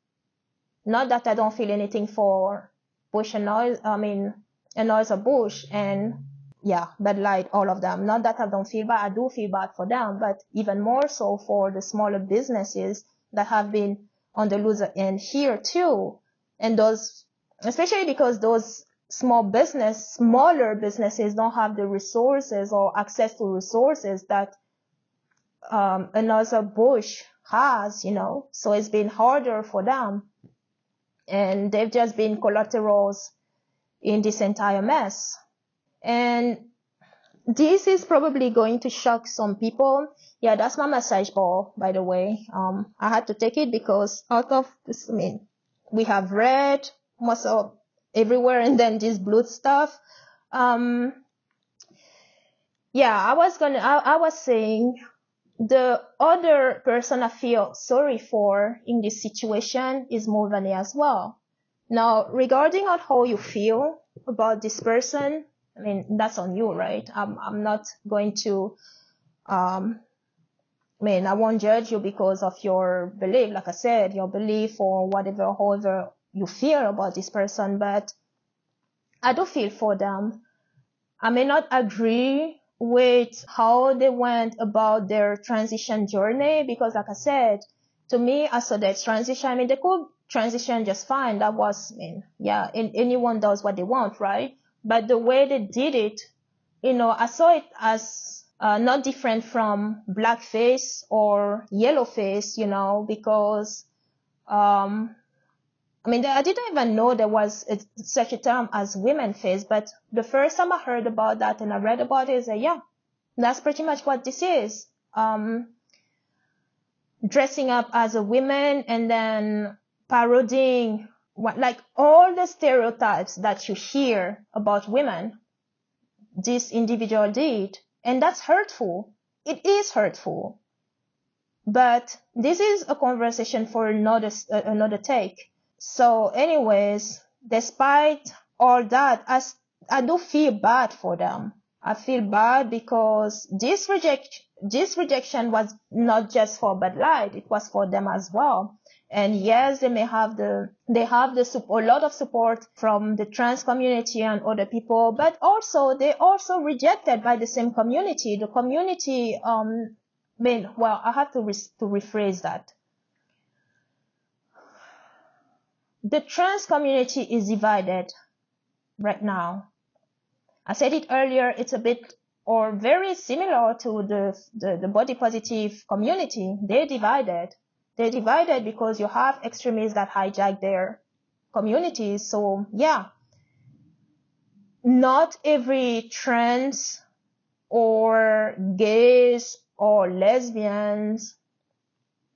Not that I don't feel anything for Bush and Noise, I mean, Anheuser-Busch and yeah, Bud Light, all of them. Not that I don't feel bad, I do feel bad for them, but even more so for the smaller businesses that have been on the loser end here too. And those, especially because those small business, smaller businesses don't have the resources or access to resources that um, Anheuser-Busch has, you know. So it's been harder for them. And they've just been collaterals in this entire mess. And this is probably going to shock some people. Yeah, that's my massage ball, by the way. Um, I had to take it because out of this, I mean, we have red, of everywhere, and then this blue stuff. Um, yeah, I was gonna, I, I was saying the other person I feel sorry for in this situation is Mulvaney as well. Now, regarding on how you feel about this person, I mean, that's on you, right? I'm, I'm not going to, um, I mean, I won't judge you because of your belief, like I said, your belief or whatever, however you feel about this person, but I do feel for them. I may not agree with how they went about their transition journey because like I said, to me, I saw that transition, I mean, they could transition just fine. That was, I mean, yeah, anyone does what they want, right? But the way they did it, you know, I saw it as uh, not different from blackface or yellowface, you know, because, um, I mean, I didn't even know there was a, such a term as women face, but the first time I heard about that and I read about it, I said, yeah, that's pretty much what this is. Um, dressing up as a woman and then parodying what, like all the stereotypes that you hear about women, this individual did. And that's hurtful. It is hurtful. But this is a conversation for another, uh, another take. So anyways, despite all that, I, I do feel bad for them. I feel bad because this reject, this rejection was not just for Bud Light, it was for them as well. And yes, they may have the, they have the, a lot of support from the trans community and other people, but also they also rejected by the same community. The community, um, mean, well, I have to, re- to rephrase that. The trans community is divided right now. I said it earlier, it's a bit or very similar to the, the, the body positive community. They're divided they're divided because you have extremists that hijack their communities. So yeah, not every trans or gays or lesbians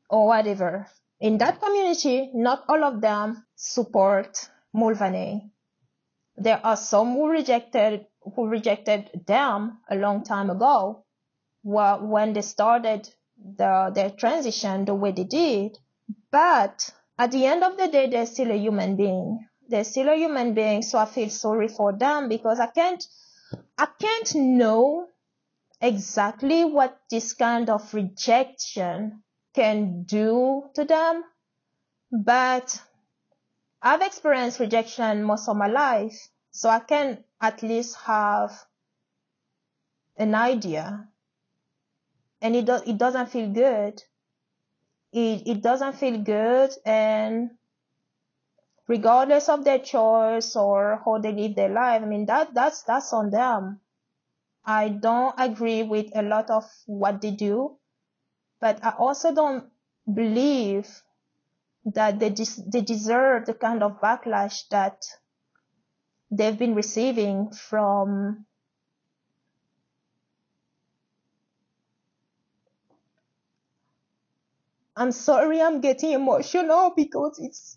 or whatever in that community, not all of them support Mulvaney. There are some who rejected who rejected them a long time ago, when they started the, their transition the way they did. But at the end of the day, they're still a human being. They're still a human being. So I feel sorry for them because I can't, I can't know exactly what this kind of rejection can do to them. But I've experienced rejection most of my life. So I can at least have an idea and it does it doesn't feel good. It it doesn't feel good and regardless of their choice or how they live their life, I mean that that's that's on them. I don't agree with a lot of what they do, but I also don't believe that they des- they deserve the kind of backlash that they've been receiving from I'm sorry I'm getting emotional because it's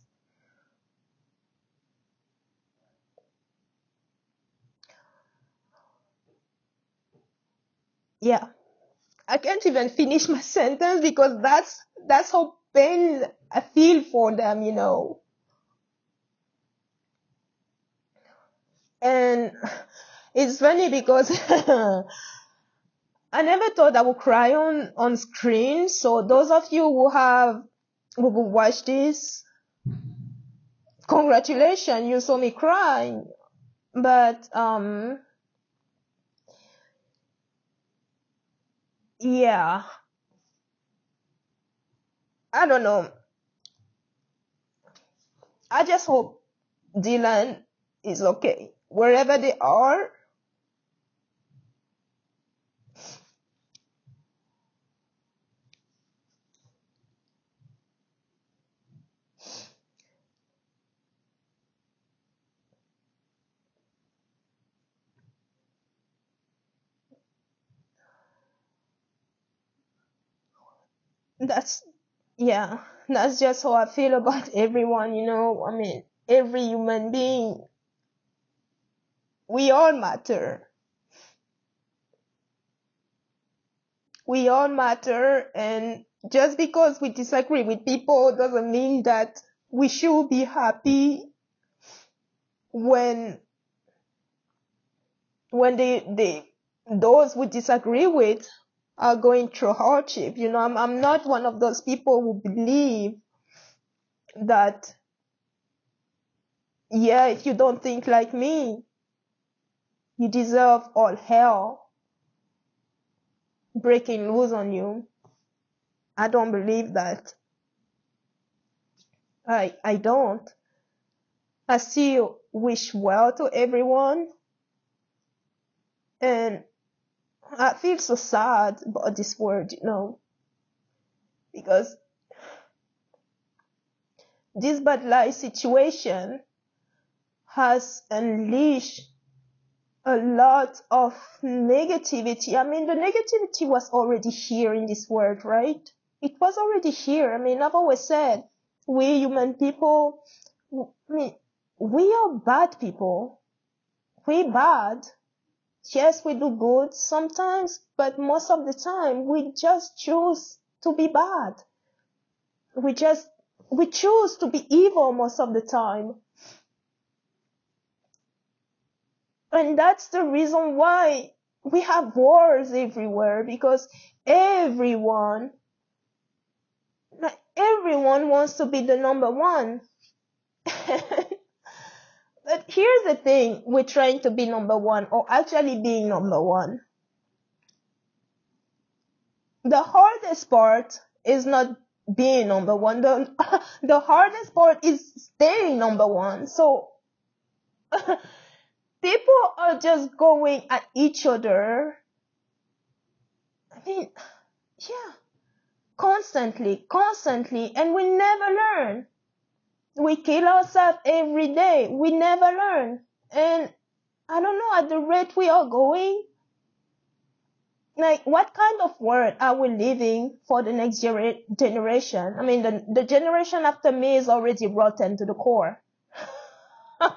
yeah. I can't even finish my <laughs> sentence because that's that's how pain i feel for them you know. And <laughs> it's funny because <laughs> I never thought I would cry on, on screen. So those of you who have, who will watch this, congratulations, you saw me cry. But, um, yeah. I don't know. I just hope Dylan is okay wherever they are. That's yeah, that's just how I feel about <laughs> everyone, you know. I mean, every human being. We all matter. We all matter, and just because we disagree with people doesn't mean that we should be happy when when they they those we disagree with are going through hardship. You know, I'm I'm not one of those people who believe that yeah, if you don't think like me, you deserve all hell breaking loose on you. I don't believe that. I I don't. I still wish well to everyone. And I feel so sad about this word, you know, because this Bud Light situation has unleashed a lot of negativity. I mean, the negativity was already here in this world, right? It was already here. I mean, I've always said we human people, I mean, we are bad people. We bad. Yes, we do good sometimes, but most of the time we just choose to be bad. We just, we choose to be evil most of the time. And that's the reason why we have wars everywhere because everyone, everyone wants to be the number one. <laughs> but here's the thing we're trying to be number one or actually being number one. The hardest part is not being number one. The, <laughs> the hardest part is staying number one. So <laughs> people are just going at each other. I mean, yeah, constantly, constantly, and we never learn. We kill ourselves every day. We never learn. And I don't know, at the rate we are going, like, what kind of world are we leaving for the next generation? I mean, the, the generation after me is already rotten to the core. <laughs> They're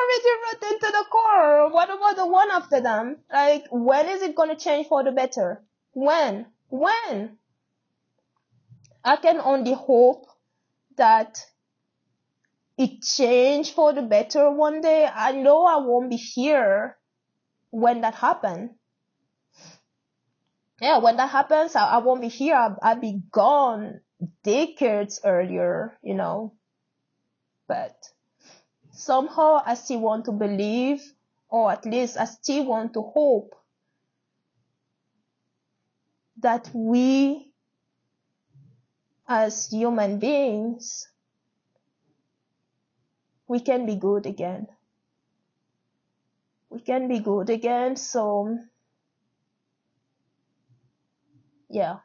already rotten to the core. What about the one after them? Like, when is it gonna change for the better? When? When? I can only hope that it change for the better one day. I know I won't be here when that happens. Yeah, when that happens, I, I won't be here. I'll, I'll be gone decades earlier, you know. But somehow I still want to believe, or at least I still want to hope that we as human beings, we can be good again. We can be good again, so yeah.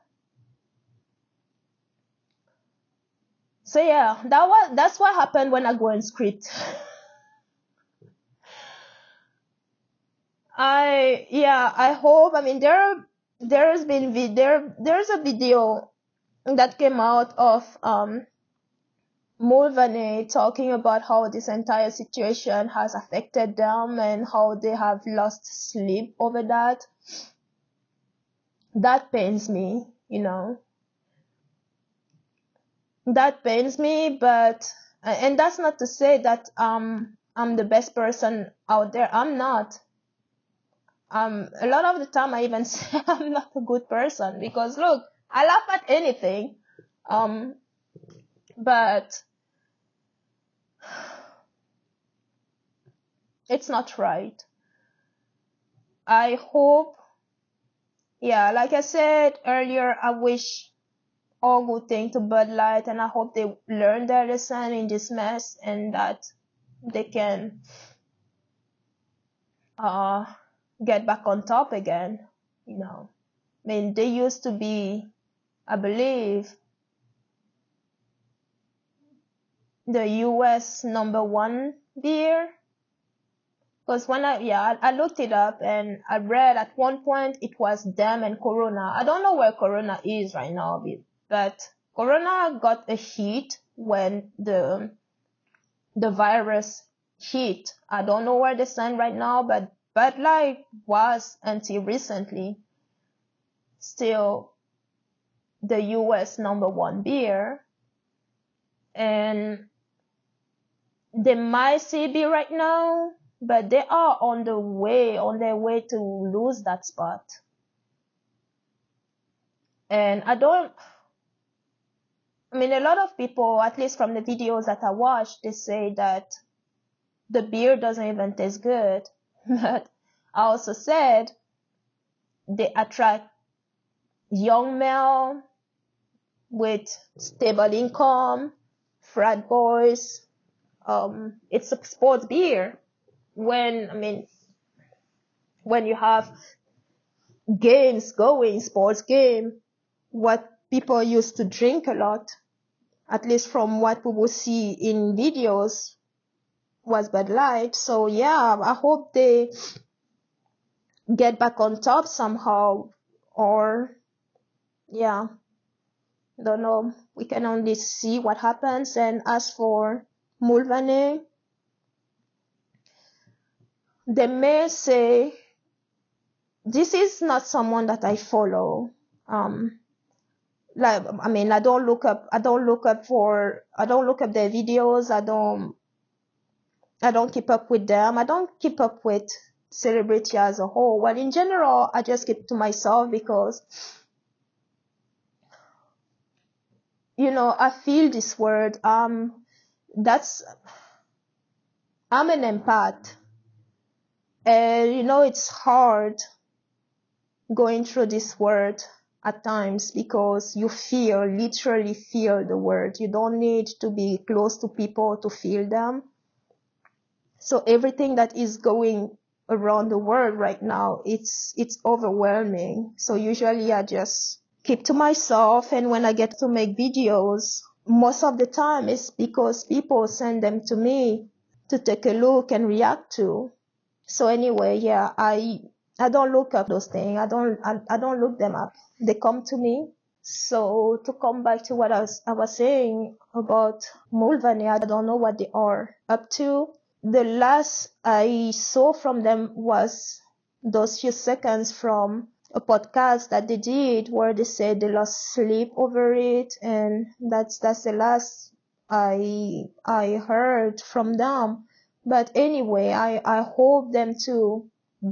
So yeah, that was that's what happened when I go and script. <laughs> I yeah, I hope. I mean, there there's been there there's a video that came out of um Mulvaney talking about how this entire situation has affected them and how they have lost sleep over that. That pains me, you know. That pains me, but and that's not to say that um I'm the best person out there. I'm not um, a lot of the time I even <laughs> say I'm not a good person because look, I laugh at anything. Um, but it's not right. I hope, yeah, like I said earlier, I wish all good thing to Bud Light, and I hope they learn their lesson in this mess and that they can uh, get back on top again. You know, I mean, they used to be, I believe, the U.S. number one beer. Because when I, yeah, I, I looked it up and I read at one point it was them and Corona. I don't know where Corona is right now, but Corona got a hit when the, the virus hit. I don't know where they stand right now, but Bud Light was until recently still the US number one beer. And they might still be right now, but they are on the way, on their way to lose that spot. And I don't, I mean, a lot of people, at least from the videos that I watched, they say that the beer doesn't even taste good. <laughs> But I also said they attract young male with stable income, frat boys. Um, it's a sports beer. When, I mean, when you have games going, sports game, what people used to drink a lot, at least from what will see in videos, was Bud Light. So yeah, I hope they get back on top somehow or yeah, don't know. We can only see what happens. And as for Mulvaney, they may say, this is not someone that I follow. Um, like, I mean, I don't look up, I don't look up for, I don't look up their videos. I don't, I don't keep up with them. I don't keep up with celebrity as a whole. Well, in general, I just keep to myself because you know, I feel this word. Um, that's, I'm an empath. And, you know, it's hard going through this word at times because you feel, literally feel the word. You don't need to be close to people to feel them. So everything that is going around the world right now, it's, it's overwhelming. So usually I just keep to myself. And when I get to make videos, most of the time it's because people send them to me to take a look and react to. So anyway, yeah, I, I don't look up those things. I don't, I, I don't look them up. They come to me. So to come back to what I was, I was saying about Mulvaney, I don't know what they are up to. The last I saw from them was those few seconds from a podcast that they did where they said they lost sleep over it and that's that's the last I I heard from them. But anyway, I, I hope them to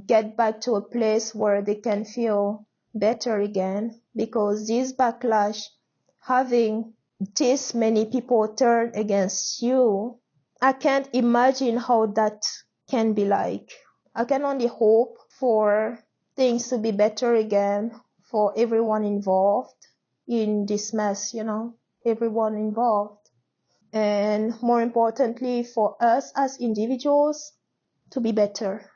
get back to a place where they can feel better again because this backlash having this many people turn against you, I can't imagine how that can be like. I can only hope for things to be better again for everyone involved in this mess, you know, everyone involved. And more importantly, for us as individuals to be better.